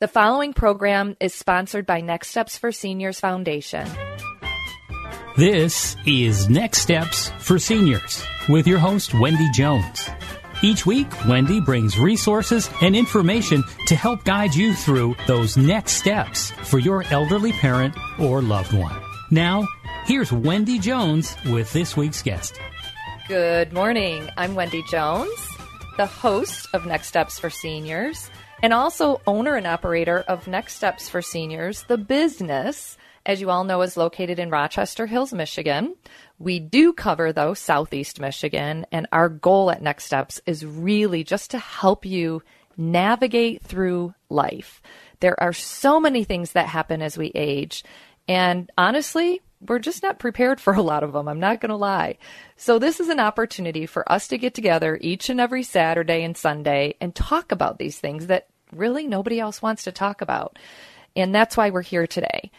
The following program is sponsored by Next Steps for Seniors Foundation. This is Next Steps for Seniors with your host, Wendy Jones. Each week, Wendy brings resources and information to help guide you through those next steps for your elderly parent or loved one. Now, here's Wendy Jones with this week's guest. Good morning. I'm Wendy Jones, the host of Next Steps for Seniors, and also owner and operator of Next Steps for Seniors, the business, as you all know, is located in Rochester Hills, Michigan. We do cover, though, Southeast Michigan, and our goal at Next Steps is really just to help you navigate through life. There are so many things that happen as we age, and honestly, we're just not prepared for a lot of them. I'm not going to lie. So, this is an opportunity for us to get together each and every Saturday and Sunday and talk about these things that really nobody else wants to talk about. And that's why we're here today.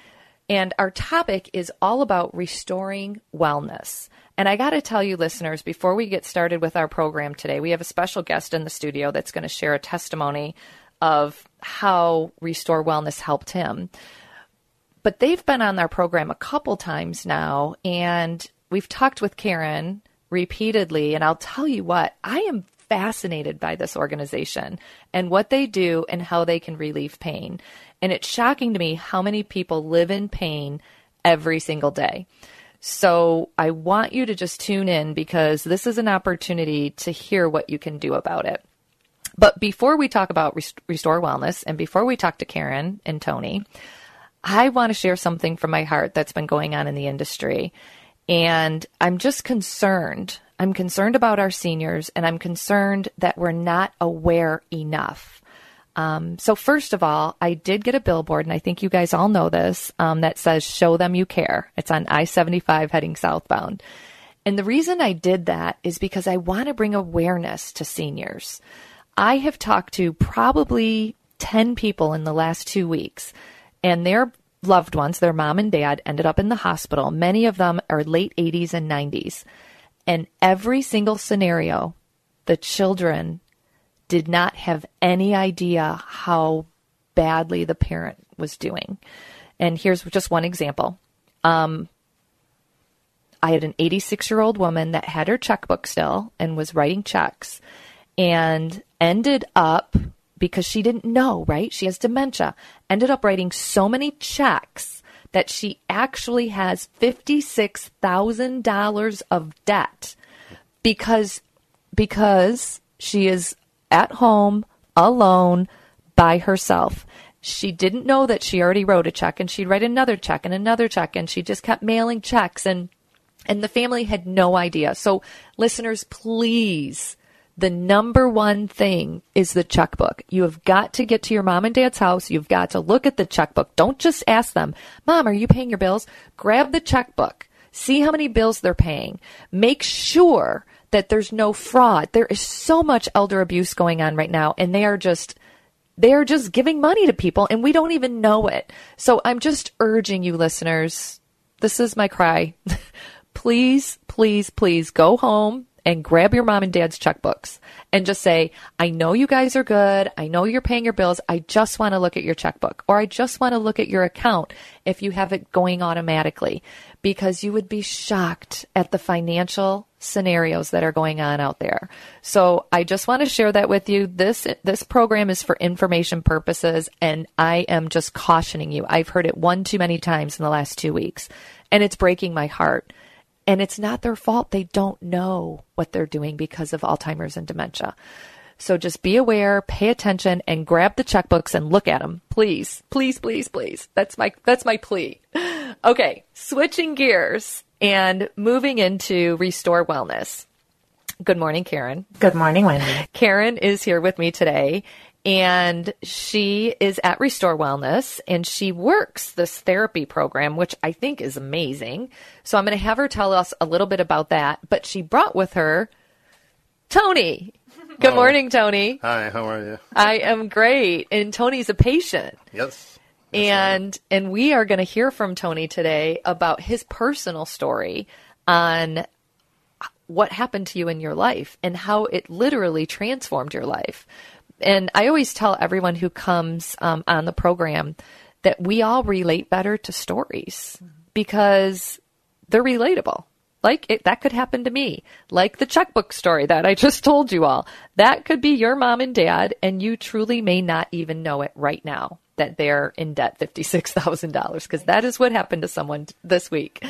And our topic is all about restoring wellness. And I got to tell you, listeners, before we get started with our program today, we have a special guest in the studio that's going to share a testimony of how Restore Wellness helped him. But they've been on our program a couple times now, and we've talked with Karen repeatedly. And I'll tell you what, I am fascinated by this organization and what they do and how they can relieve pain. And it's shocking to me how many people live in pain every single day. So I want you to just tune in because this is an opportunity to hear what you can do about it. But before we talk about Restore Wellness and before we talk to Karen and Tony, I want to share something from my heart that's been going on in the industry. And I'm just concerned. I'm concerned about our seniors and I'm concerned that we're not aware enough. Um, so, first of all, I did get a billboard, and I think you guys all know this, um, that says Show Them You Care. It's on I 75 heading southbound. And the reason I did that is because I want to bring awareness to seniors. I have talked to probably 10 people in the last two weeks, and their loved ones, their mom and dad, ended up in the hospital. Many of them are late 80s and 90s. And every single scenario, the children did not have any idea how badly the parent was doing. And here's just one example. Um, I had an 86 year old woman that had her checkbook still and was writing checks and ended up, because she didn't know, right? She has dementia, ended up writing so many checks that she actually has $56,000 of debt because because she is at home alone by herself. She didn't know that she already wrote a check and she'd write another check and another check and she just kept mailing checks and and the family had no idea. So listeners, please the number one thing is the checkbook. You have got to get to your mom and dad's house. You've got to look at the checkbook. Don't just ask them, Mom, are you paying your bills? Grab the checkbook. See how many bills they're paying. Make sure that there's no fraud. There is so much elder abuse going on right now, and they are just they're just giving money to people and we don't even know it. So I'm just urging you listeners, this is my cry. please, please, please go home and grab your mom and dad's checkbooks and just say, I know you guys are good. I know you're paying your bills. I just want to look at your checkbook or I just want to look at your account if you have it going automatically because you would be shocked at the financial scenarios that are going on out there. So I just want to share that with you. This this program is for information purposes and I am just cautioning you. I've heard it one too many times in the last 2 weeks and it's breaking my heart. And it's not their fault. They don't know what they're doing because of Alzheimer's and dementia. So just be aware, pay attention, and grab the checkbooks and look at them, please, please, please, please. That's my that's my plea. Okay, switching gears and moving into restore wellness. Good morning, Karen. Good morning, Wendy. Karen is here with me today, and she is at Restore Wellness and she works this therapy program, which I think is amazing. So I'm going to have her tell us a little bit about that. But she brought with her Tony. Good morning, Tony. Hi, how are you? I am great. And Tony's a patient. Yes. And and we are going to hear from Tony today about his personal story on what happened to you in your life and how it literally transformed your life. And I always tell everyone who comes um, on the program that we all relate better to stories because they're relatable. Like it, that could happen to me. Like the checkbook story that I just told you all. That could be your mom and dad, and you truly may not even know it right now that they're in debt $56,000 because that is what happened to someone this week.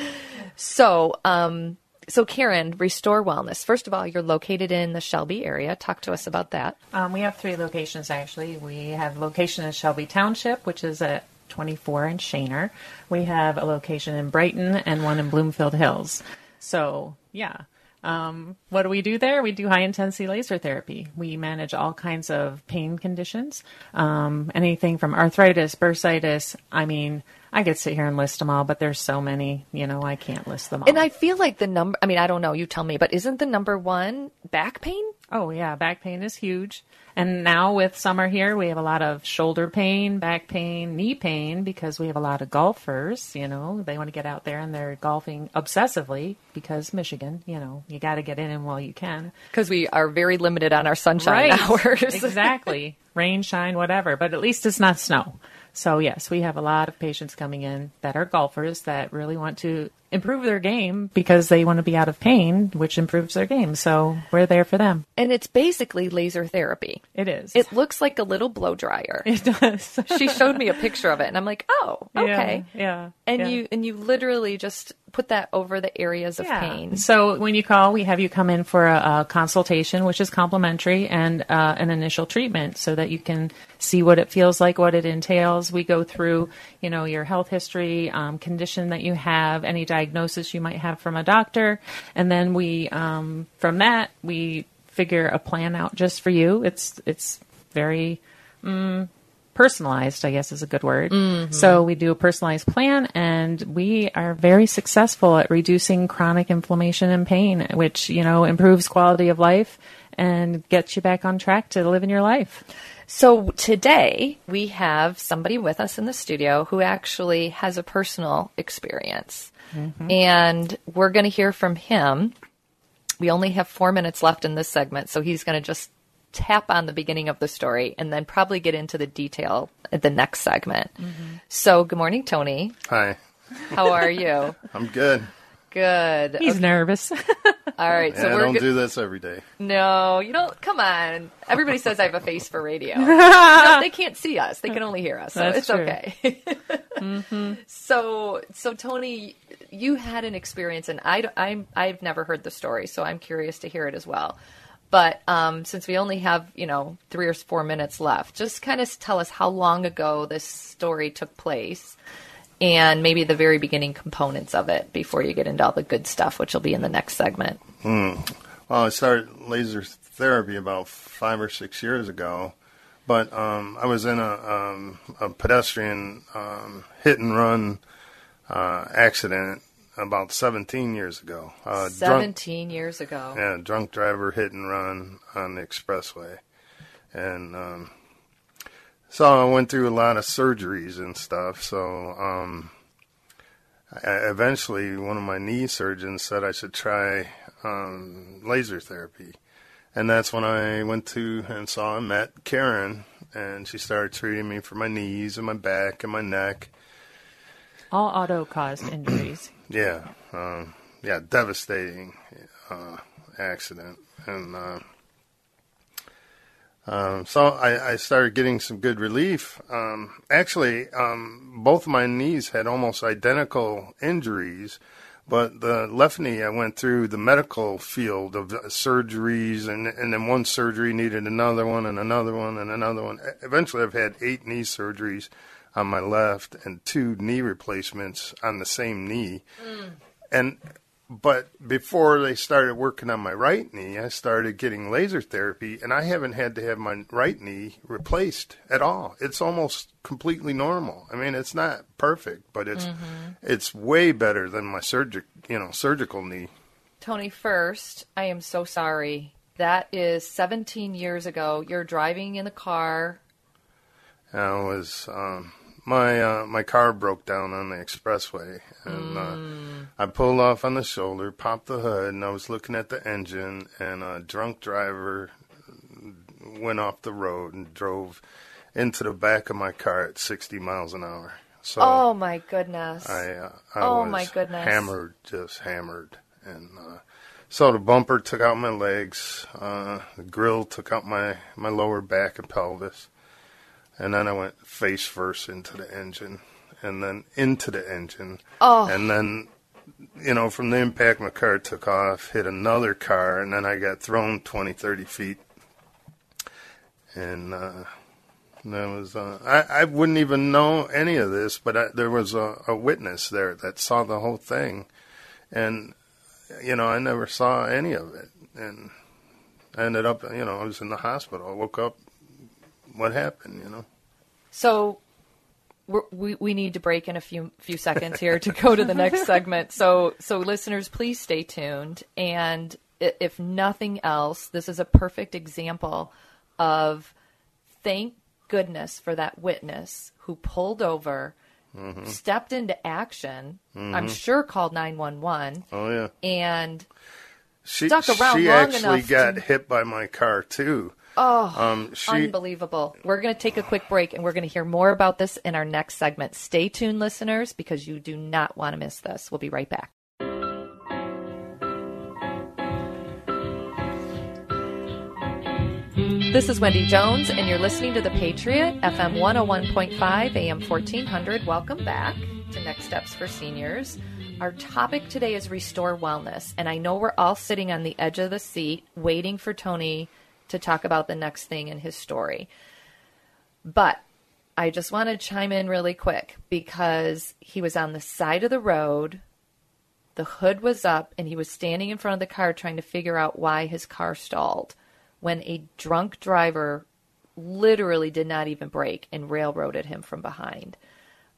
So, um, so Karen, Restore Wellness. First of all, you're located in the Shelby area. Talk to us about that. Um, we have three locations actually. We have location in Shelby Township, which is at 24 in Schoenherr. We have a location in Brighton and one in Bloomfield Hills. So, yeah. Um, what do we do there? We do high intensity laser therapy. We manage all kinds of pain conditions, um, anything from arthritis, bursitis. I mean, I could sit here and list them all, but there's so many, you know, I can't list them all. And I feel like the number, I mean, I don't know, you tell me, but isn't the number one back pain? Oh, yeah, back pain is huge. And now with summer here, we have a lot of shoulder pain, back pain, knee pain because we have a lot of golfers, you know, they want to get out there and they're golfing obsessively because Michigan, you know, you got to get in and while you can. Because we are very limited on our sunshine Right. hours. exactly. Rain, shine, whatever, but at least it's not snow. So, yes, we have a lot of patients coming in that are golfers that really want to improve their game because they want to be out of pain, which improves their game. So, we're there for them. and it's basically laser therapy. It is. It looks like a little blow dryer. it does. she showed me a picture of it and I'm like, "Oh, okay." Yeah. yeah And yeah. you and you literally just put that over the areas of Yeah. pain. So when you call, we have you come in for a, a consultation, which is complimentary, and uh, an initial treatment, so that you can see what it feels like, what it entails. We go through, you know, your health history, um, condition that you have, any diagnosis you might have from a doctor, and then we, um, from that, we figure a plan out just for you. It's it's very mm, personalized, I guess is a good word. Mm-hmm. So we do a personalized plan and we are very successful at reducing chronic inflammation and pain, which, you know, improves quality of life and gets you back on track to living your life. So today we have somebody with us in the studio who actually has a personal experience. Mm-hmm. And we're going to hear from him. We only have four minutes left in this segment, so he's going to just tap on the beginning of the story and then probably get into the detail at the next segment. Mm-hmm. So, good morning, Tony. Hi. How are you? I'm good. Good. He's nervous. All right. So Yeah, I we're don't go- do this every day. No, you don't. Come on. Everybody says I have a face for radio. No, they can't see us; they can only hear us. So That's it's true. okay. Mm-hmm. So, so Tony, you had an experience, and I, I'm, I've never heard the story, so I'm curious to hear it as well. But um, since we only have, you know, three or four minutes left, just kind of tell us how long ago this story took place, and maybe the very beginning components of it before you get into all the good stuff, which will be in the next segment. Well, I started laser therapy about five or six years ago, but um, I was in a, um, a pedestrian um, hit and run uh, accident about 17 years ago. Uh, drunk, Seventeen years ago. yeah, drunk driver hit and run on the expressway, and um, so I went through a lot of surgeries and stuff. So um, I, eventually, one of my knee surgeons said I should try um, laser therapy. And that's when I went to and saw and met Karen, and she started treating me for my knees and my back and my neck. All auto caused injuries. yeah, um, yeah, devastating uh, accident, and uh, um, so I, I, started getting some good relief. Um, actually, um, both my knees had almost identical injuries, but the left knee, I went through the medical field of surgeries, and and then one surgery needed another one, and another one, and another one. Eventually, I've had eight knee surgeries on my left and two knee replacements on the same knee. Mm. And but before they started working on my right knee, I started getting laser therapy, and I haven't had to have my right knee replaced at all. It's almost completely normal. I mean, it's not perfect, but it's mm-hmm. it's way better than my surgic, you know, surgical knee. Tony, first, I am so sorry. That is 17 years ago. You're driving in the car. I was um, my uh, my car broke down on the expressway, and mm. uh, I pulled off on the shoulder, popped the hood, and I was looking at the engine, and a drunk driver went off the road and drove into the back of my car at 60 miles an hour. So oh my goodness! I, uh, I oh was my goodness! Hammered, just hammered, and uh, so the bumper took out my legs, uh, the grill took out my my lower back and pelvis and then I went face first into the engine, and then into the engine, oh. and then you know from the impact my car took off, hit another car, and then I got thrown 20, 30 feet, and uh, that was uh, I I wouldn't even know any of this, but I, there was a, a witness there that saw the whole thing, and you know I never saw any of it, and I ended up you know I was in the hospital. I woke up what happened, you know. So we we need to break in a few few seconds here to go to the next segment. So so listeners, please stay tuned. And if nothing else, this is a perfect example of thank goodness for that witness who pulled over, mm-hmm. stepped into action. Mm-hmm. I'm sure called nine one one. Oh yeah, and she, stuck around she long actually got to... hit by my car too. Oh, um, she... unbelievable. We're going to take a quick break and we're going to hear more about this in our next segment. Stay tuned, listeners, because you do not want to miss this. We'll be right back. This is Wendy Jones, and you're listening to The Patriot, FM 101.5, AM 1400. Welcome back to Next Steps for Seniors. Our topic today is Restore Wellness, and I know we're all sitting on the edge of the seat waiting for Tony to talk about the next thing in his story. But I just want to chime in really quick because he was on the side of the road, the hood was up, and he was standing in front of the car trying to figure out why his car stalled when a drunk driver literally did not even brake and railroaded him from behind,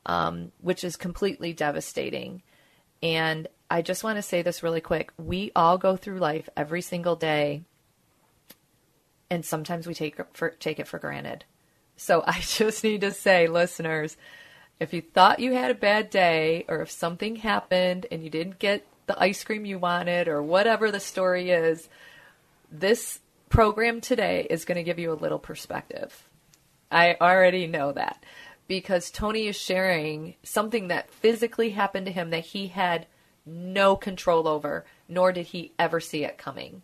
um, which is completely devastating. And I just want to say this really quick. We all go through life every single day and sometimes we take for, take it for granted. So I just need to say, listeners, if you thought you had a bad day, or if something happened and you didn't get the ice cream you wanted, or whatever the story is, this program today is going to give you a little perspective. I already know that because Tony is sharing something that physically happened to him that he had no control over, nor did he ever see it coming.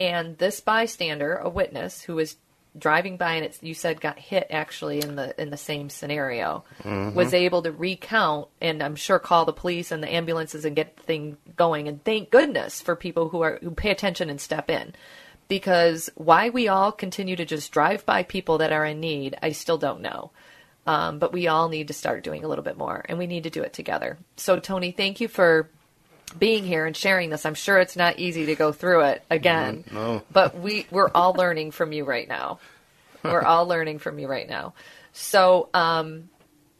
And this bystander, a witness who was driving by and it's you said got hit actually in the in the same scenario mm-hmm. was able to recount and I'm sure call the police and the ambulances and get the thing going. And thank goodness for people who are who pay attention and step in. Because why we all continue to just drive by people that are in need I still don't know. Um, but we all need to start doing a little bit more and we need to do it together. So Tony thank you for being here and sharing this. I'm sure it's not easy to go through it again. No. no. But we we're all learning from you right now. We're all learning from you right now. So um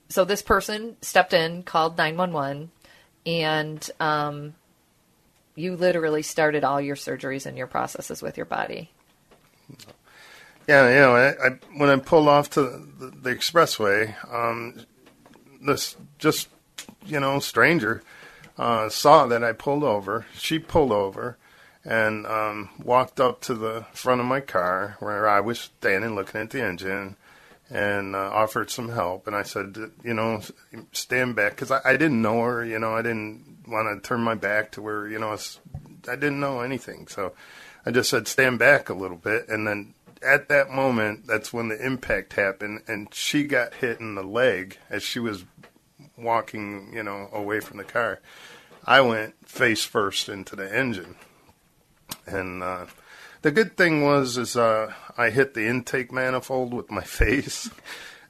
so this person stepped in, called 911 and um you literally started all your surgeries and your processes with your body. Yeah, you know, I, I, when I pulled off to the, the expressway, um, this just you know stranger uh, saw that I pulled over. She pulled over and um, walked up to the front of my car where I was standing looking at the engine and uh, offered some help. And I said, you know, stand back because I, I didn't know her. You know, I didn't want to turn my back to where you know I didn't know anything. So I just said, stand back a little bit, and then at that moment, that's when the impact happened, and she got hit in the leg as she was walking, you know, away from the car. I went face first into the engine, and uh, the good thing was is uh, I hit the intake manifold with my face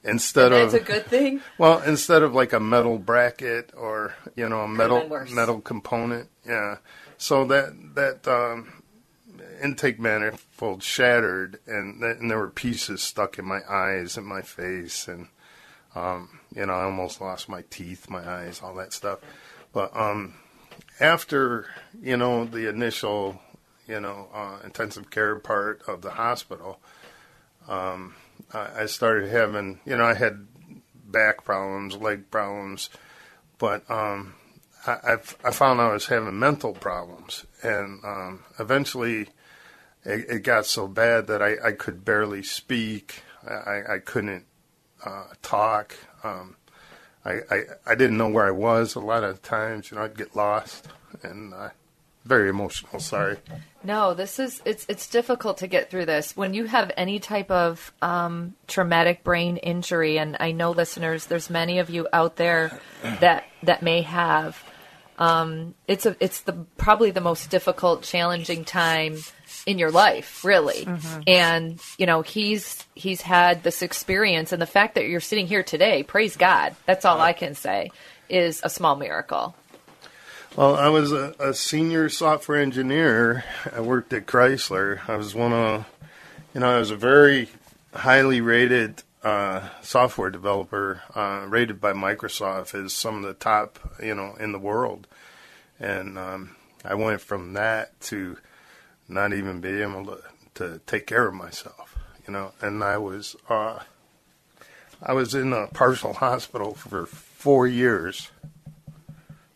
instead That's of a good thing. well instead of like a metal bracket or you know a metal metal component. Yeah, so that that um, intake manifold shattered, and, th- and there were pieces stuck in my eyes and my face, and um, you know I almost lost my teeth, my eyes, all that stuff. But um, after you know the initial you know uh, intensive care part of the hospital, um, I, I started having you know I had back problems, leg problems, but um, I, I found I was having mental problems, and um, eventually it, it got so bad that I, I could barely speak. I, I couldn't uh, talk. Um, I, I I didn't know where I was a lot of times. You know, I'd get lost, and uh, very emotional. Sorry. No, this is it's it's difficult to get through this when you have any type of um, traumatic brain injury, and I know listeners, there's many of you out there that that may have. Um, it's a it's the probably the most difficult, challenging time in your life, really. Mm-hmm. And you know he's he's had this experience, and the fact that you're sitting here today, praise God. That's all I can say is a small miracle. Well, I was a, a senior software engineer. I worked at Chrysler. I was one of, you know, I was a very highly rated uh, software developer, uh, rated by Microsoft as some of the top, you know, in the world. And um, I went from that to not even be able to, to take care of myself, you know. And I was, uh, I was in a partial hospital for four years.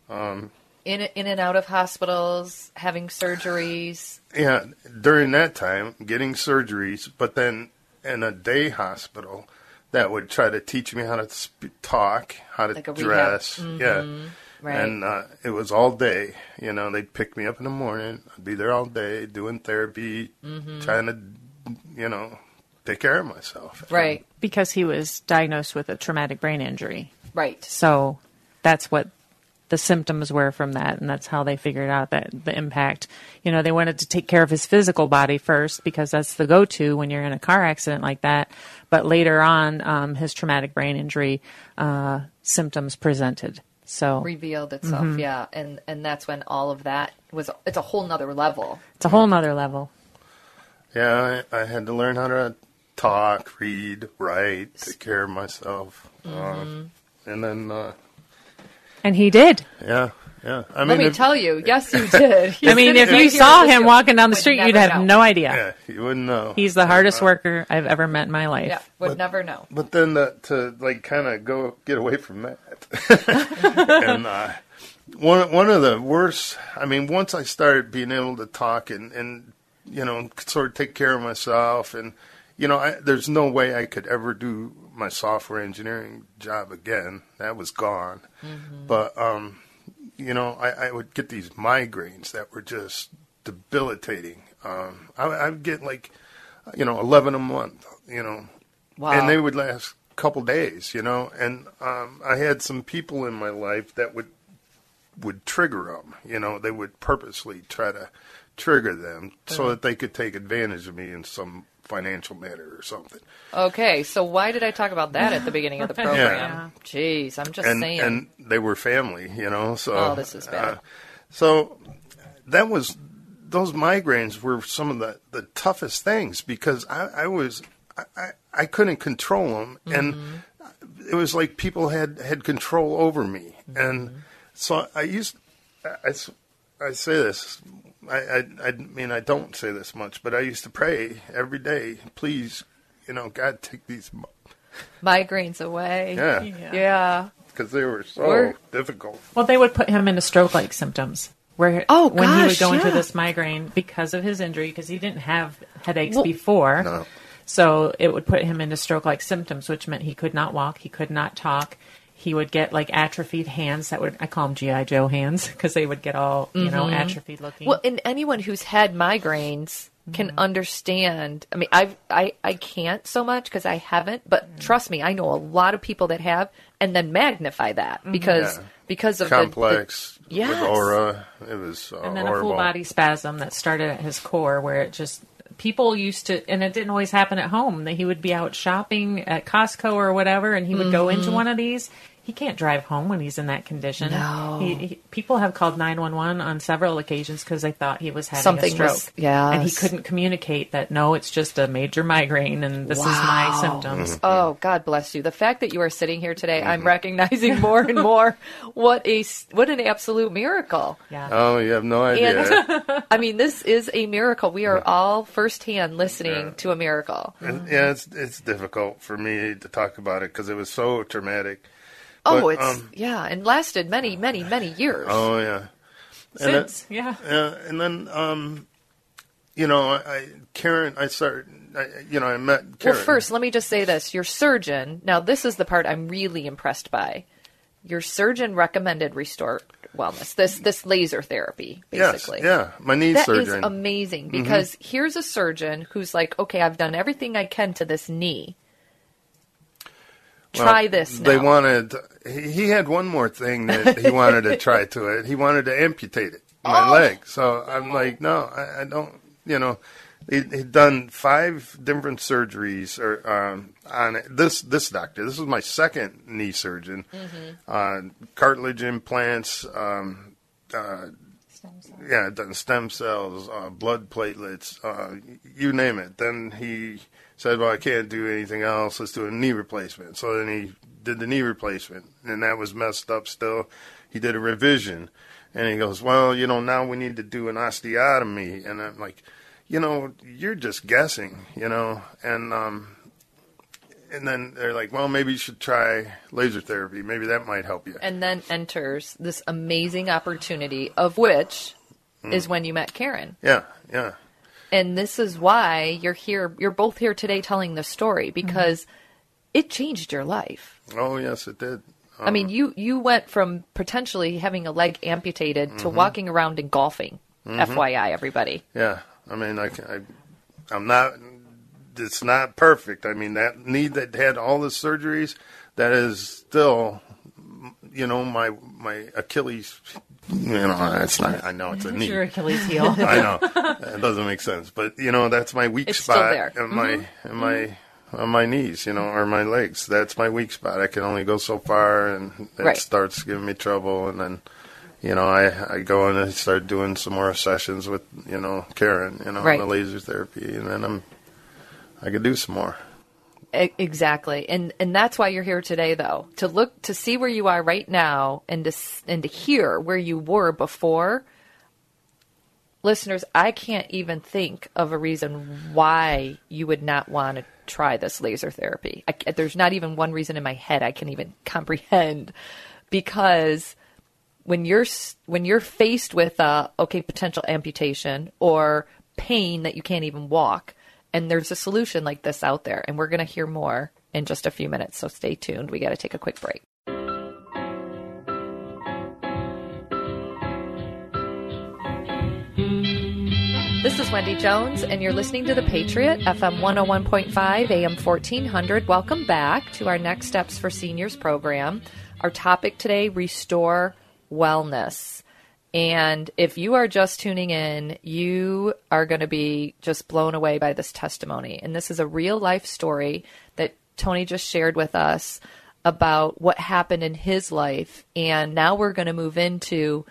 Um, In in and out of hospitals, having surgeries. Yeah, during that time, getting surgeries, but then in a day hospital that would try to teach me how to sp- talk, how to Like dress. Mhm. Yeah. Right. And uh, it was all day. You know, they'd pick me up in the morning. I'd be there all day doing therapy, Mhm. trying to, you know, take care of myself. Right. Because he was diagnosed with a traumatic brain injury. Right. So that's what the symptoms were from that, and that's how they figured out that the impact. You know, they wanted to take care of his physical body first because that's the go-to when you're in a car accident like that. But later on, um, his traumatic brain injury uh, symptoms presented. So revealed itself Mhm. yeah and and that's when all of that was it's a whole nother level it's a whole nother level. Yeah, I, I had to learn how to talk, read, write, take care of myself. Mhm. Uh, and then, uh, And he did. yeah, yeah. I let me if- tell you yes you did I mean, if you saw him walking down the street, you'd have no idea. Yeah, you wouldn't know. He's the hardest worker I've ever met in my life. yeah would never know But then the, to like kind of go get away from that, and uh, one one of the worst. I mean, once I started being able to talk and and you know sort of take care of myself, and you know, I, there's no way I could ever do my software engineering job again. That was gone. But um, you know, I, I would get these migraines that were just debilitating. Um, I, I'd get like, you know, eleven a month. You know, Wow. and they would last a couple days. You know, and um, I had some people in my life that would would trigger them. You know, they would purposely try to trigger them so Mhm. that they could take advantage of me in some financial manner or something. okay so why did i talk about that at the beginning of the program Yeah. jeez i'm just and, saying and they were family, you know. So Oh, this is bad. uh, so that was those migraines were some of the, the toughest things because I, I was I, I, I couldn't control them, and Mm-hmm. it was like people had had control over me, and Mm-hmm. so I used I, I say this. I, I I mean I don't say this much, but I used to pray every day. Please, you know, God, take these migraines away Yeah. yeah because they were so Or- difficult. Well, they would put him into stroke-like symptoms. Where Oh, when he would gosh, go into this migraine because of his injury, because he didn't have headaches Well- before, No. so it would put him into stroke-like symptoms, which meant he could not walk, he could not talk. He would get like atrophied hands. That would I call them GI Joe hands because they would get all you know atrophied looking. Mm-hmm. Well, and anyone who's had migraines can Mm-hmm. understand. I mean, I've, I I can't so much because I haven't, Mm-hmm. but trust me, I know a lot of people that have, and then magnify that Mm-hmm. because Yeah. because of the- Complex The, yes. with aura. It was uh, and then horrible. a full body spasm that started at his core where it just people used to and it didn't always happen at home that he would be out shopping at costco or whatever and he would go into mm-hmm. one of these he can't drive home when he's in that condition No. he, he, people have called 911 on several occasions because they thought he was having Something a stroke was- yes. and he couldn't communicate that no it's just a major migraine and this is my Wow. symptoms mm-hmm. Oh, God bless you. The fact that you are sitting here today, I'm mm-hmm. recognizing more and more what a what an absolute miracle. yeah Oh, you have no idea. And I mean, this is a miracle. We are all firsthand listening to a miracle. And, yeah, it's it's difficult for me to talk about it because it was so traumatic. Oh, But, it's um, yeah, and lasted many, many, many years. Oh yeah. Since yeah Yeah, and then um, you know, I, Karen, I started, I, you know, I met Karen. Well, first, let me just say this: your surgeon. Now, this is the part I'm really impressed by. Your surgeon recommended Restore Wellness. This this laser therapy, yes, basically. yeah, my knee That is surgeon. amazing because here's a surgeon who's like, okay, I've done everything I can to this knee. Well, Try this now. They wanted. He, he had one more thing that he wanted to try to it. He wanted to amputate it, my Oh. leg. So I'm like, no, I, I don't. You know, he, he'd done five different surgeries or um, on it. this this doctor. This was my second knee surgeon. Mm-hmm. Uh, cartilage implants. Um, uh, yeah, done stem cells, uh, blood platelets, uh, you name it. Then he said, "Well, I can't do anything else. Let's do a knee replacement." So then he did the knee replacement, and that was messed up. Still, he did a revision, and he goes, "Well, you know, now we need to do an osteotomy." And I'm like, "You know, you're just guessing, you know." And um, and then they're like, "Well, maybe you should try laser therapy. Maybe that might help you." and then enters this amazing opportunity, of which Mm. is when you met Karen. Yeah, yeah. And this is why you're here. You're both here today telling the story mm-hmm. because it changed your life. Oh, yes, it did. I mean, uh, you you went from potentially having a leg amputated to mm-hmm. walking around and golfing. Mm-hmm. FYI, everybody. Yeah, I mean, I, I, I'm not. It's not perfect. I mean, that knee that had all the surgeries, that is still, you know, my my Achilles. You know, it's not. I know it's a knee. your achilles heel I know it doesn't make sense, but you know, that's my weak It's still spot there. in my mm-hmm. in my mm-hmm. on my knees, you know, or my legs. That's my weak spot. I can only go so far, and it Right. starts giving me trouble. And then, you know, I I go and I start doing some more sessions with you know Karen, you know, Right. the laser therapy, and then I'm I could do some more. Exactly, and and that's why you're here today, though, to look to see where you are right now, and to and to hear where you were before. Listeners, I can't even think of a reason why you would not want to try this laser therapy. I, there's not even one reason in my head I can even comprehend, because when you're when you're faced with uh, okay potential amputation or pain that you can't even walk and there's a solution like this out there and we're going to hear more in just a few minutes so stay tuned we got to take a quick break This is Wendy Jones, and you're listening to The Patriot, FM 101.5, AM 1400. Welcome back to our Next Steps for Seniors program. Our topic today Restore Wellness. And if you are just tuning in, you are going to be just blown away by this testimony. And this is a real life story that Tony just shared with us about what happened in his life. And now we're going to move into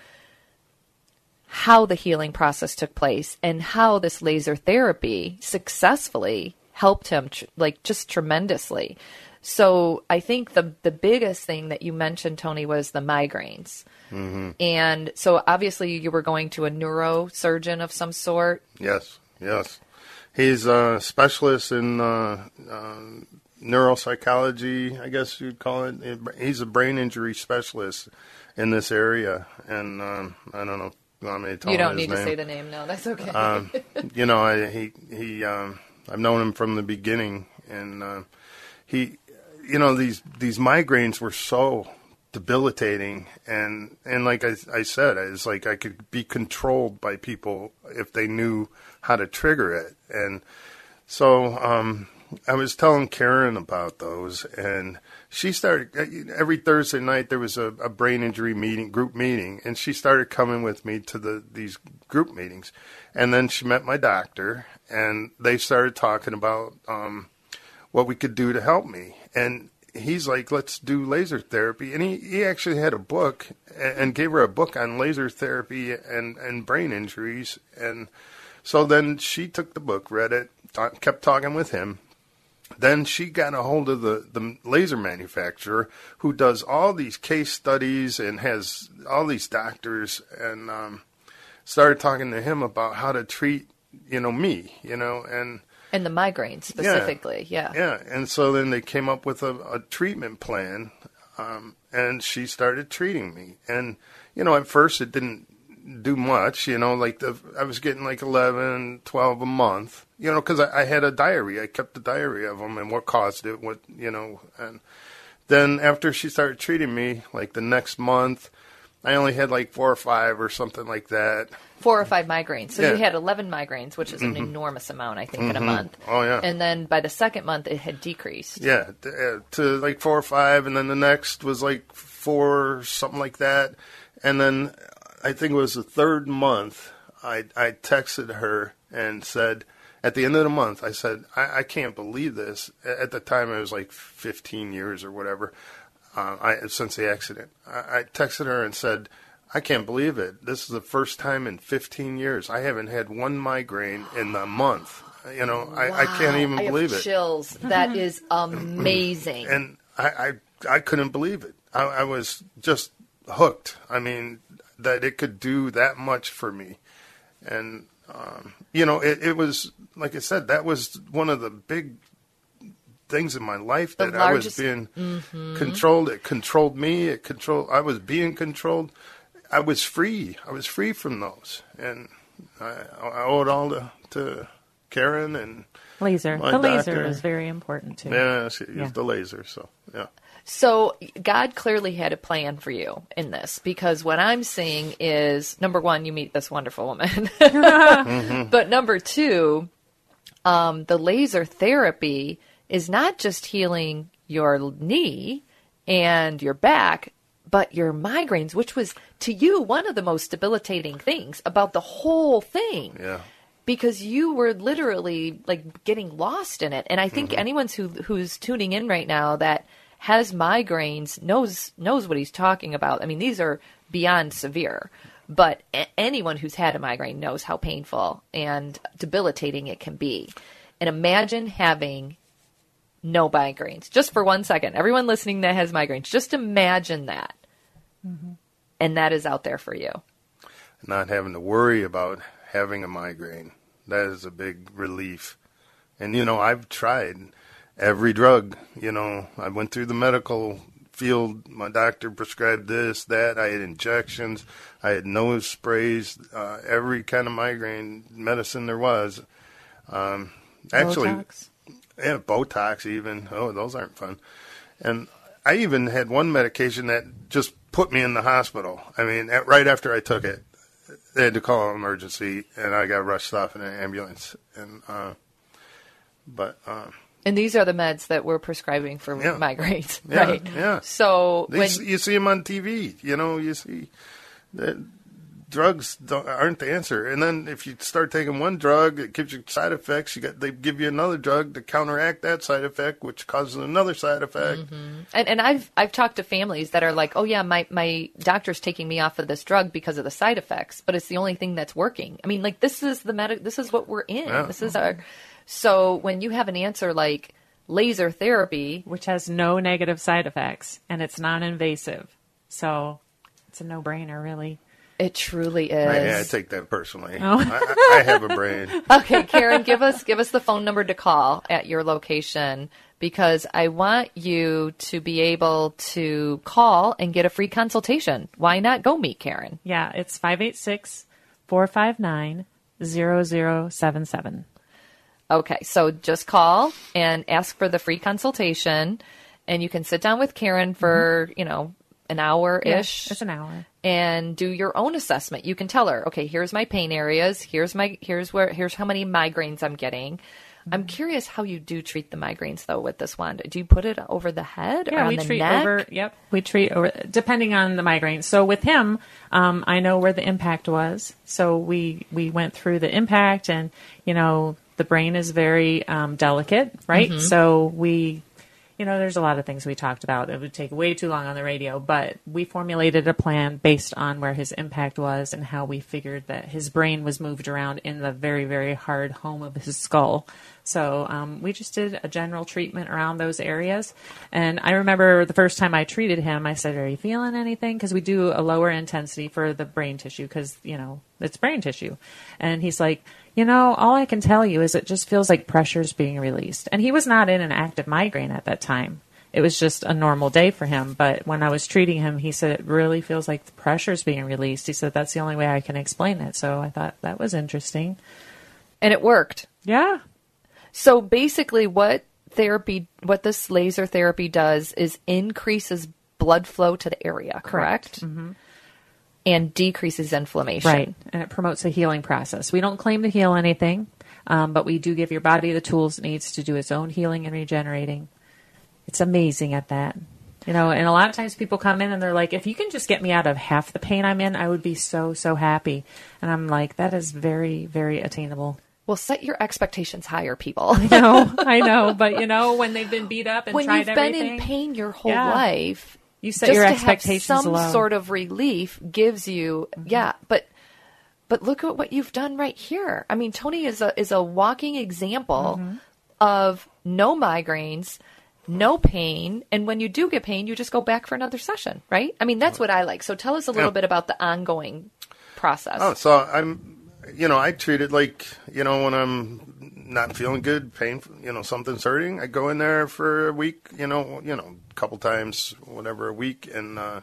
how the healing process took place and how this laser therapy successfully helped him like just tremendously. So I think the the biggest thing that you mentioned Tony was the migraines. And so obviously you were going to a neurosurgeon of some sort. Yes, yes. He's a specialist in uh, uh, neuropsychology, I guess you'd call it. He's a brain injury specialist in this area, and um, I don't know. You, want me to tell you don't need to name? say the name. No, that's okay. um, you know, I, he he. Um, I've known him from the beginning, and uh, he, you know, these these migraines were so debilitating, and and like I, I said, it's like I could be controlled by people if they knew how to trigger it, and so um, I was telling Karen about those, and she started every Thursday night. There was a, a brain injury meeting, group meeting, and she started coming with me to the these group meetings, and then she met my doctor, and they started talking about um, what we could do to help me, and he's like, let's do laser therapy, and he, he actually had a book and, gave her a book on laser therapy and and brain injuries, and so then she took the book, read it, talk, kept talking with him. Then she got a hold of the, the laser manufacturer who does all these case studies and has all these doctors and um, started talking to him about how to treat, you know, me, you know, and and the migraines specifically, yeah. yeah. And so then they came up with a, a treatment plan, um, and she started treating me. And you know, at first it didn't do much, you know, like the I was getting like 11, 12 a month, you know, because I, I had a diary. I kept a diary of them and what caused it, what you know, and then after she started treating me, like the next month, I only had like four or five or something like that. Four or five migraines. So Yeah. you had 11 migraines, which is an Mhm. enormous amount, I think, in a Mhm. month. Oh, yeah. And then by the second month, it had decreased. Yeah, uh, to like four or five, and then the next was like four, something like that. And then I think it was the third month, I I texted her and said, at the end of the month, I said, I, I can't believe this. At the time, it was like 15 years or whatever uh, I, since the accident. I, I texted her and said, I can't believe it. This is the first time in 15 years I haven't had one migraine in the month. You know, I, I can't even I believe it. Chills. That is amazing. And I, I, I couldn't believe it. I, I was just hooked. I mean, that it could do that much for me. And, um, you know, it, it was, like I said, that was one of the big things in my life The that I was largest- being Mhm. controlled. It controlled me. It controlled, I was being controlled. I was free. I was free from those. And I, I owe it all to, to Karen and Laser. my the laser doctor. is very important too. Yeah, she used Yeah. the laser. So, yeah. So God clearly had a plan for you in this because what I'm seeing is number one, you meet this wonderful woman, Mhm. but number two, um, the laser therapy is not just healing your knee and your back, but your migraines, which was to you one of the most debilitating things about the whole thing Yeah. because you were literally like getting lost in it. And I think mm-hmm. anyone who who's tuning in right now that has migraines knows knows what he's talking about. I mean, these are beyond severe, but a- anyone who's had a migraine knows how painful and debilitating it can be. And imagine having no migraines just for one second. Everyone listening that has migraines, just imagine that. And that is out there for you. not having to worry about having a migraine. That is a big relief. And you know, I've tried every drug. You know, I went through the medical field. My doctor prescribed this, that. I had injections. I had nose sprays. Uh, every kind of migraine medicine there was. Um, actually, Botox. Yeah, Botox even. Oh, those aren't fun. And I even had one medication that just put me in the hospital. I mean, at, right after I took it, they had to call an emergency, and I got rushed off in an ambulance. And uh, but uh, And these are the meds that we're prescribing for Yeah. migraines, yeah, right? yeah. So when you see them on TV. You know, you see that drugs don't, aren't the answer. And then if you start taking one drug, it gives you side effects. You got they give you another drug to counteract that side effect, which causes another side effect. Mm-hmm. and, and I've I've talked to families that are like, oh yeah, my my doctor's taking me off of this drug because of the side effects, but it's the only thing that's working. I mean, like this is the medic, this is what we're in. Yeah. This is our. So when you have an answer like laser therapy, which has no negative side effects and it's non-invasive, so it's a no-brainer, really. It truly is. I, I take that personally. Oh. I, I I have a brain. okay, Karen, give us give us the phone number to call at your location because I want you to be able to call and get a free consultation. Why not go meet Karen? Yeah, it's 586 459 0077. Okay, so just call and ask for the free consultation, and you can sit down with Karen for, mm-hmm. you know, an hour ish. Yeah, it's an hour. And do your own assessment. You can tell her, okay, here's my pain areas. Here's my here's where here's how many migraines I'm getting. Mm-hmm. I'm curious how you do treat the migraines though with this wand. Do you put it over the head or Yeah, we the treat neck? over. Yep, we treat over depending on the migraine. So with him, um, I know where the impact was. So we we went through the impact, and you know the brain is very um, delicate, right? Mm-hmm. So we. You know, there's a lot of things we talked about. It would take way too long on the radio, but we formulated a plan based on where his impact was and how we figured that his brain was moved around in the very, very hard home of his skull. So um, we just did a general treatment around those areas. And I remember the first time I treated him, I said, Are you feeling anything? Because we do a lower intensity for the brain tissue because, you know, it's brain tissue. And he's like, You know, all I can tell you is it just feels like pressure's being released. And he was not in an active migraine at that time. It was just a normal day for him. But when I was treating him, he said it really feels like the pressure's being released. He said that's the only way I can explain it. So I thought that was interesting. and it worked. Yeah. So basically, what therapy, what this laser therapy does is increases blood flow to the area, correct? Mm-hmm. And decreases inflammation. Right. And it promotes a healing process. We don't claim to heal anything, um, but we do give your body the tools it needs to do its own healing and regenerating. It's amazing at that. You know, and a lot of times people come in and they're like, if you can just get me out of half the pain I'm in, I would be so, so happy. And I'm like, that is very, very attainable. Well, set your expectations higher, people. I know, I know. But, you know, when they've been beat up and when tried you've been everything, in pain your whole Yeah. life, You set just your to expectations have some low. Mm-hmm. sort of relief gives you, yeah. But but look at what you've done right here. I mean, Tony is a is a walking example Mm-hmm. of no migraines, no pain, and when you do get pain, you just go back for another session, right? I mean, that's what I like. So tell us a little Yeah. bit about the ongoing process. Oh, so I'm, you know, I treat it like, you know, when I'm not feeling good, painful, you know, something's hurting, I go in there for a week, you know, you know, a couple times, whatever, a week, and, uh,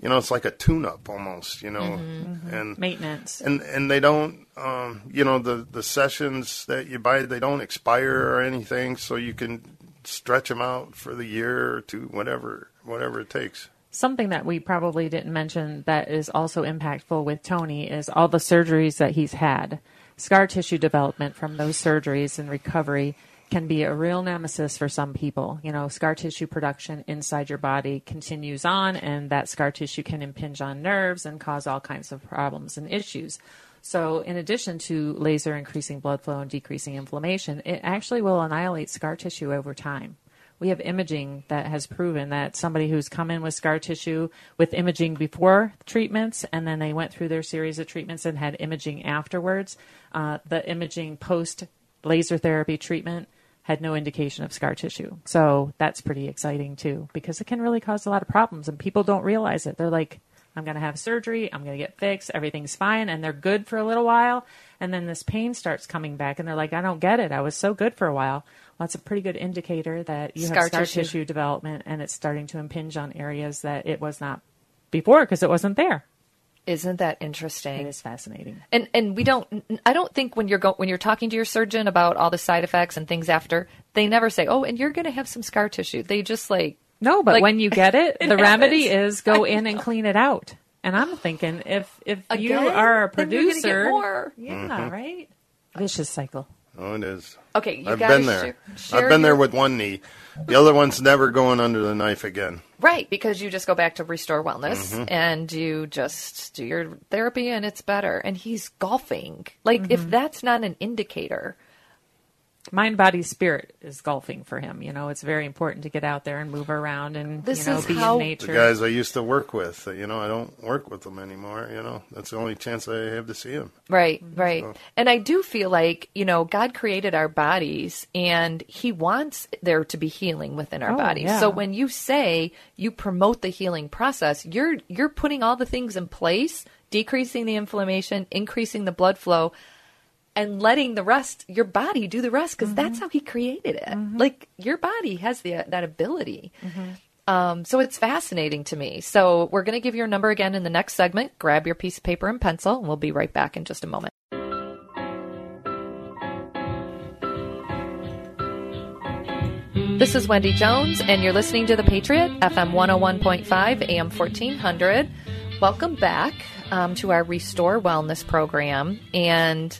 you know, it's like a tune-up almost, you know, Mm-hmm. and maintenance. and and they don't, um, you know, the the sessions that you buy, they don't expire or anything, so you can stretch them out for the year or two, whatever, whatever it takes. Something that we probably didn't mention that is also impactful with Tony is all the surgeries that he's had. Scar tissue development from those surgeries and recovery can be a real nemesis for some people. You know, scar tissue production inside your body continues on, and that scar tissue can impinge on nerves and cause all kinds of problems and issues. So, in addition to laser increasing blood flow and decreasing inflammation, it actually will annihilate scar tissue over time. We have imaging that has proven that somebody who's come in with scar tissue with imaging before treatments and then they went through their series of treatments and had imaging afterwards, uh, the imaging post laser therapy treatment had no indication of scar tissue. So that's pretty exciting too because it can really cause a lot of problems and people don't realize it. They're like, I'm going to have surgery, I'm going to get fixed, everything's fine, and they're good for a little while. And then this pain starts coming back, and they're like, I don't get it. I was so good for a while. Well, that's a pretty good indicator that you Scar have scar tissue. tissue. development, and it's starting to impinge on areas that it was not before because it wasn't there. Isn't that interesting? It is fascinating. And and we don't. I don't think when you're go, when you're talking to your surgeon about all the side effects and things after, they never say, "Oh, and you're going to have some scar tissue." They just like No, but Like, when you get it, it the remedy happens. is go in and clean it out. And I'm thinking, if if you Again? are a Then you're gonna get producer, more. yeah, mm-hmm. right, vicious cycle. Oh, it is. Okay, you I've gotta been there. sh- I've been there with one knee. The other one's never going under the knife again. right because you just go back to restore wellness Mm-hmm. and you just do your therapy and it's better. And he's golfing. Like Mm-hmm. if that's not an indicator, Mind, body, spirit is golfing for him. You know, it's very important to get out there and move around and This you know is be how- in The nature. guys I used to work with, you know, I don't work with them anymore. You know, that's the only chance I have to see them. Right, Mm-hmm. right. And I do feel like, you know, God created our bodies and he wants there to be healing within our Oh, bodies. yeah. So when you say you promote the healing process, you're you're putting all the things in place, decreasing the inflammation, increasing the blood flow. And letting the rest, your body do the rest, because that's how he created it. Like your body has the that ability. Um, so it's fascinating to me. So we're going to give your number again in the next segment. Grab your piece of paper and pencil, and we'll be right back in just a moment. This is Wendy Jones, and you're listening to The Patriot, FM 101.5, AM 1400. Welcome back um, to our Restore Wellness program. And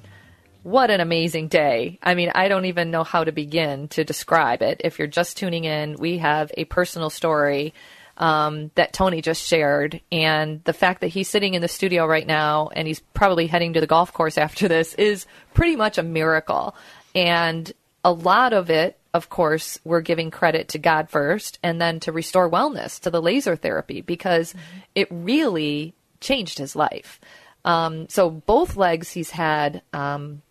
what an amazing day. I mean, I don't even know how to begin to describe it. If you're just tuning in, we have a personal story um, that Tony just shared. And the fact that he's sitting in the studio right now and he's probably heading to the golf course after this is pretty much a miracle. And a lot of it, of course, we're giving credit to God first and then to restore wellness, to the laser therapy, because it really changed his life. Um, so both legs he's had um,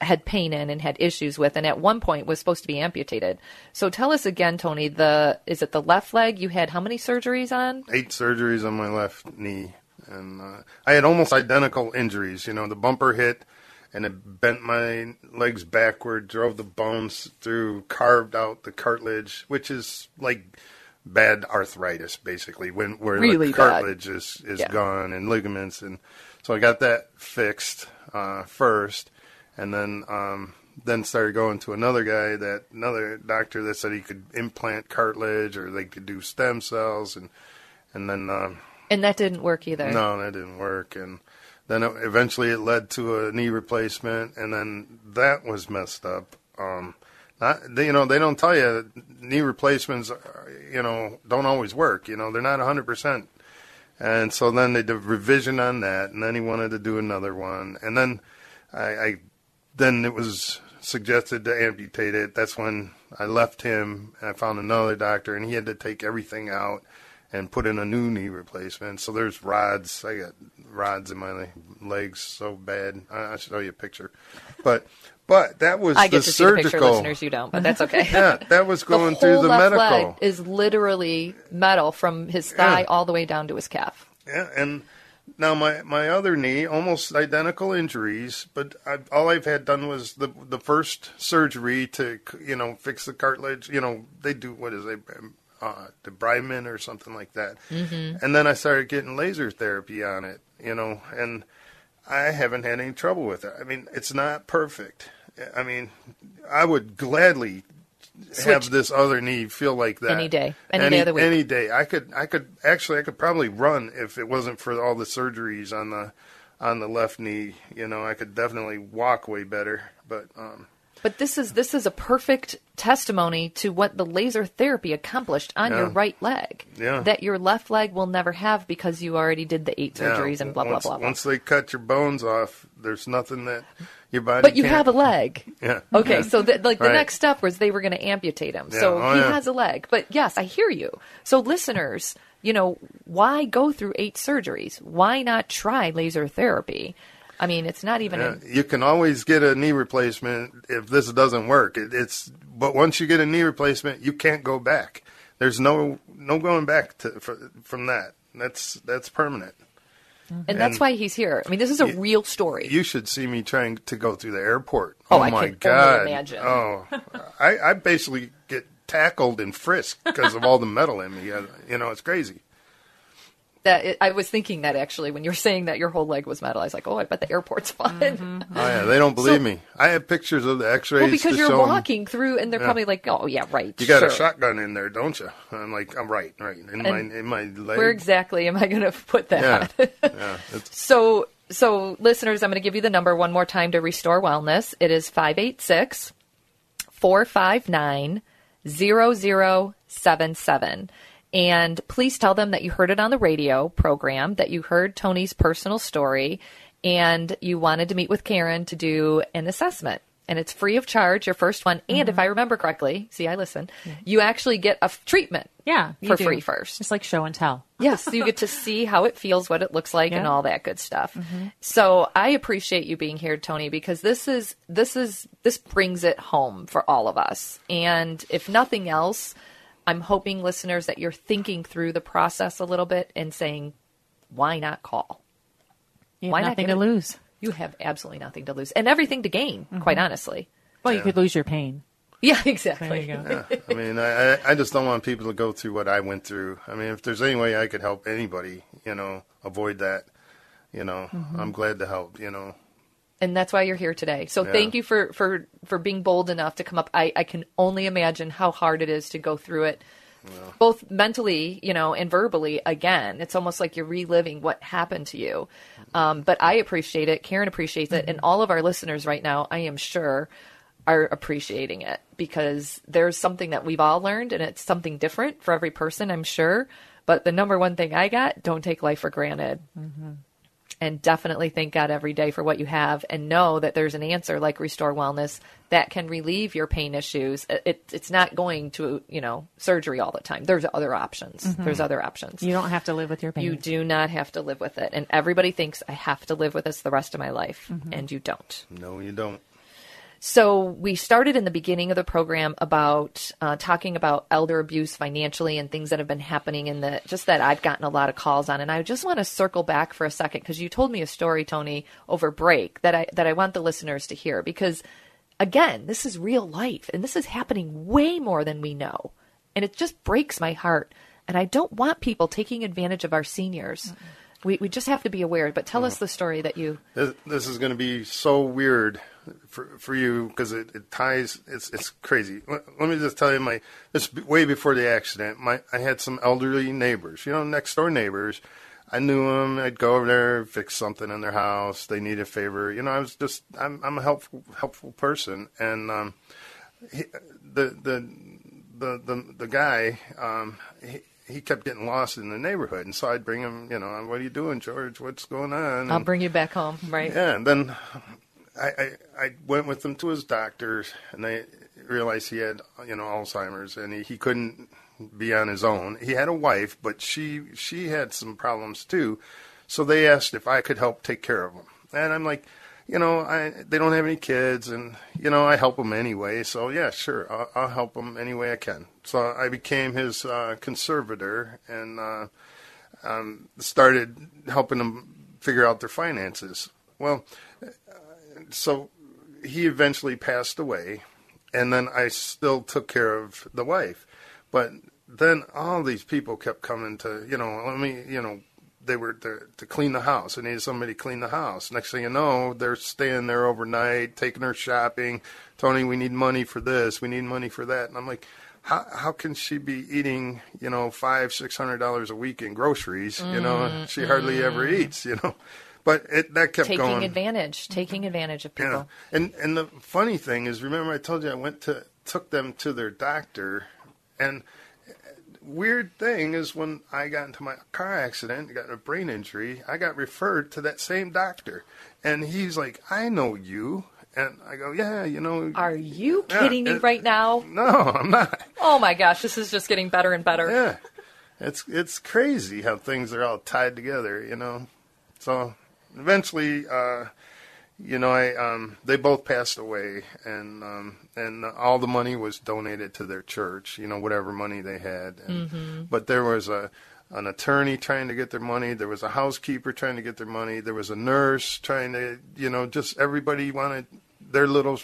had pain in and had issues with, and at one point was supposed to be amputated. So tell us again, Tony. The is it the left leg? You had how many surgeries on? Eight surgeries on my left knee, and uh, I had almost identical injuries. You know, the bumper hit, and it bent my legs backward, drove the bones through, carved out the cartilage, which is like bad arthritis, basically, when where Really the bad. cartilage is is Yeah. gone and ligaments, and so I got that fixed uh, first, and then um, then started going to another guy that another doctor that said he could implant cartilage or they could do stem cells, and and then. Um, And that didn't work either. no, that didn't work. And then it, eventually it led to a knee replacement, and then that was messed up. Um, not, they, you know, they don't tell you knee replacements, uh, you know, don't always work. You know, they're not 100%. And so then they did revision on that, and then he wanted to do another one. And then I, I then it was suggested to amputate it. That's when I left him. And I found another doctor, and he had to take everything out and put in a new knee replacement. So there's rods. I got rods in my legs so bad. I, I'll show you a picture. But but that was I the get to see the picture, listeners. You don't, but that's okay. yeah, that was going the through the left medical. leg is literally metal from his thigh Yeah. all the way down to his calf. Yeah, and now my my other knee, almost identical injuries, but I, all I've had done was the the first surgery to you know fix the cartilage. You know they do what is it, uh, debridement or something like that. Mm-hmm. And then I started getting laser therapy on it. You know, and I haven't had any trouble with it. I mean, it's not perfect. I mean, I would gladly Switch. have this other knee feel like that Any day. Any day of the week. Any day. I could. I could actually. I could probably run if it wasn't for all the surgeries on the on the left knee. You know, I could definitely walk way better. But um, But this is this is a perfect testimony to what the laser therapy accomplished on your right leg. Yeah. That your left leg will never have because you already did the eight yeah, surgeries and blah blah once, blah blah. Once they cut your bones off, there's nothing that your body. But you can't- have a leg. Yeah. Okay, Yeah. so the, like the Right. next step was they were going to amputate him. Yeah, So oh, he yeah. has a leg. But yes, I hear you. So listeners, you know, why go through eight surgeries? Why not try laser therapy? I mean, it's not even. Yeah, a, you can always get a knee replacement if this doesn't work. It, it's but once you get a knee replacement, you can't go back. There's no no going back to fr from that. That's that's permanent. Mm-hmm. and that's and- why he's here. I mean, this is a You- real story. You should see me trying to go through the airport. Oh, Oh, I my god! imagine. Oh, I, I basically get tackled and frisked because of all the metal in me. You know, it's crazy. That I was thinking that actually when you were saying that your whole leg was metal, I was like, oh, I bet the airport's fun. Mm-hmm. Oh yeah, they don't believe So- me. I have pictures of the X-rays. well, because to you're show 'em. walking through, and they're Yeah. probably like, oh yeah, right. You got sure. a shotgun in there, don't you? I'm like, I'm right, right in my in my leg. Where exactly am I going to put that? yeah. It's, So, so listeners, I'm going to give you the number one more time to restore wellness. It is 586 459 0077. And please tell them that you heard it on the radio program, that you heard Tony's personal story, and you wanted to meet with Karen to do an assessment. And it's free of charge, your first one. And if mm-hmm. I remember correctly, see, I listen, you actually get a f- treatment Yeah, for do. free first. It's like show and tell. Yes, so you get to see how it feels, what it looks like, and all that good stuff. Mm-hmm. So I appreciate you being here, Tony, because this is this is this brings it home for all of us. And if nothing else, I'm hoping listeners that you're thinking through the process a little bit and saying, why not call? You have Why not nothing get to it? lose. You have absolutely nothing to lose and everything to gain, mm-hmm. quite honestly. Well, you could lose your pain. Yeah, There exactly. you go. Yeah, I mean, I, I- I just don't want people to go through what I went through. I mean, if there's any way I could help anybody, you know, avoid that, you know, mm-hmm. I'm glad to help, you know. And that's why you're here today. So Yeah. thank you for for for being bold enough to come up. I I can only imagine how hard it is to go through it, both mentally, you know, and verbally. Again, it's almost like you're reliving what happened to you. Um, but I appreciate it. Karen appreciates it, and all of our listeners right now, I am sure, are appreciating it because there's something that we've all learned, and it's something different for every person. I'm sure. But the number one thing I got: don't take life for granted and definitely thank God every day for what you have and know that there's an answer like Restore Wellness that can relieve your pain issues. It, it, it's not going to, you know, surgery all the time. There's other options. Mm-hmm. There's other options. You don't have to live with your pain. You do not have to live with it. And everybody thinks I have to live with this the rest of my life. Mm-hmm. And you don't. No, you don't. So we started in the beginning of the program about uh, talking about elder abuse financially and things that have been happening in the just that I've gotten a lot of calls on, and I just want to circle back for a second because you told me a story, Tony, over break that I that I want the listeners to hear because again, this is real life and this is happening way more than we know, and it just breaks my heart, and I don't want people taking advantage of our seniors. We we just have to be aware. But tell us the story that you. This, this is going to be so weird for for you because it, it ties. It's it's crazy. Let, let me just tell you, my this way before the accident. My I had some elderly neighbors, you know, next door neighbors. I knew them. I'd go over there, fix something in their house. They need a favor. You know, I was just I'm I'm a helpful helpful person, and um, he, the the the the the guy um, he, he kept getting lost in the neighborhood, and so I'd bring him. You know, what are you doing, George? What's going on? I'll And- bring you back home, right? yeah, and then I, I I went with him to his doctor, and they realized he had you know Alzheimer's, and he, he couldn't be on his own. He had a wife, but she she had some problems too, so they asked if I could help take care of him, and I'm like. You know, I they don't have any kids, and you know I help them anyway. So yeah, sure, I'll, I'll help them any way I can. So I became his uh, conservator, and uh, um, started helping them figure out their finances. Well, so he eventually passed away, and then I still took care of the wife. But then all these people kept coming to, you know, let me, you know, they were to, to clean the house. I needed somebody to clean the house. Next thing you know, they're staying there overnight, taking her shopping. Tony, we need money for this. We need money for that. And I'm like, how how can she be eating, you know, five six hundred dollars a week in groceries? You know, mm-hmm. she hardly ever mm-hmm. eats. You know, but it that kept taking going. advantage, taking advantage of people. Yeah, and and the funny thing is, remember I told you I went to took them to their doctor, and weird thing is when I got into my car accident, got a brain injury, I got referred to that same doctor, and he's like, I know you, and I go, yeah, you know, Are you Yeah, kidding me it- right now? no, I'm not. Oh my gosh, this is just getting better and better. Yeah, it's it's crazy how things are all tied together, you know. So eventually, uh, you know, I um, they both passed away, and um, and all the money was donated to their church. You know, whatever money they had. And, But there was a an attorney trying to get their money. There was a housekeeper trying to get their money. There was a nurse trying to, you know, just everybody wanted their little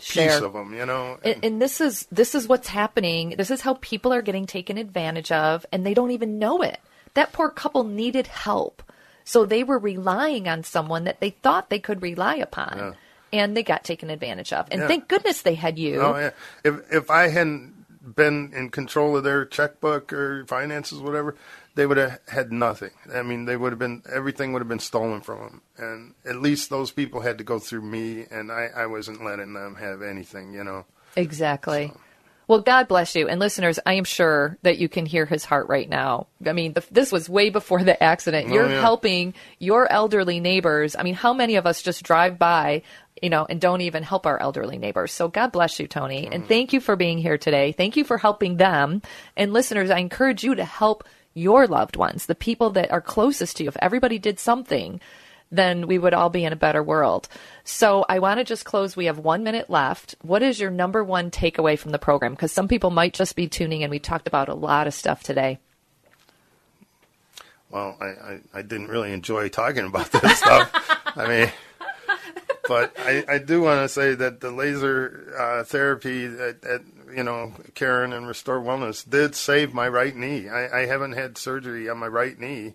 piece of them. You know. And, and this is this is what's happening. This is how people are getting taken advantage of, and they don't even know it. That poor couple needed help, so they were relying on someone that they thought they could rely upon, Yeah. and they got taken advantage of. And Yeah. thank goodness they had you. Oh yeah. If if I hadn't been in control of their checkbook or finances, whatever, they would have had nothing. I mean, they would have been everything would have been stolen from them, and at least those people had to go through me, and I I wasn't letting them have anything. You know. Exactly. Well, God bless you. And listeners, I am sure that you can hear his heart right now. I mean, the, this was way before the accident. Oh, You're yeah. helping your elderly neighbors. I mean, how many of us just drive by, you know, and don't even help our elderly neighbors? So God bless you, Tony. Mm-hmm. And thank you for being here today. Thank you for helping them. And listeners, I encourage you to help your loved ones, the people that are closest to you. If everybody did something, then we would all be in a better world. So I want to just close. We have one minute left. What is your number one takeaway from the program? Because some people might just be tuning in. We talked about a lot of stuff today. Well, I, I, I didn't really enjoy talking about this stuff. I mean, but I, I do want to say that the laser uh, therapy at, at you know Karen and Restore Wellness did save my right knee. I, I haven't had surgery on my right knee,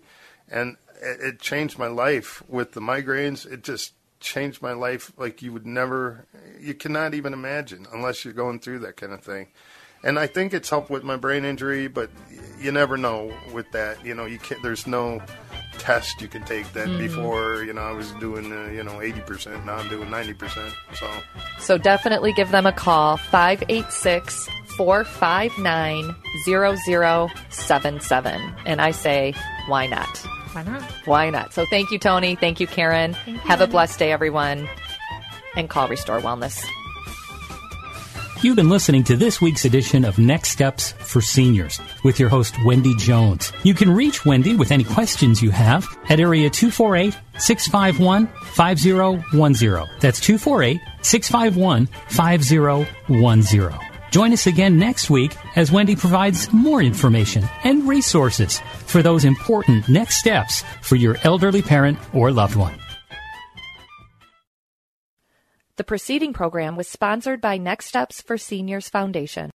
and it, it changed my life with the migraines. It just changed my life like you would never, you cannot even imagine unless you're going through that kind of thing. And I think it's helped with my brain injury, but you never know with that. You know, you can't. There's no test you can take that Mm. before. You know, I was doing uh, you know 80 percent. Now I'm doing 90 percent. So So definitely give them a call 586 459 0077. And I say, why not? Why not? Why not? So thank you, Tony. Thank you, Karen. Have a blessed day, everyone. And call Restore Wellness. You've been listening to this week's edition of Next Steps for Seniors with your host, Wendy Jones. You can reach Wendy with any questions you have at area 248 651 5010. That's 248 651 5010. Join us again next week as Wendy provides more information and resources for those important next steps for your elderly parent or loved one. The preceding program was sponsored by Next Steps for Seniors Foundation.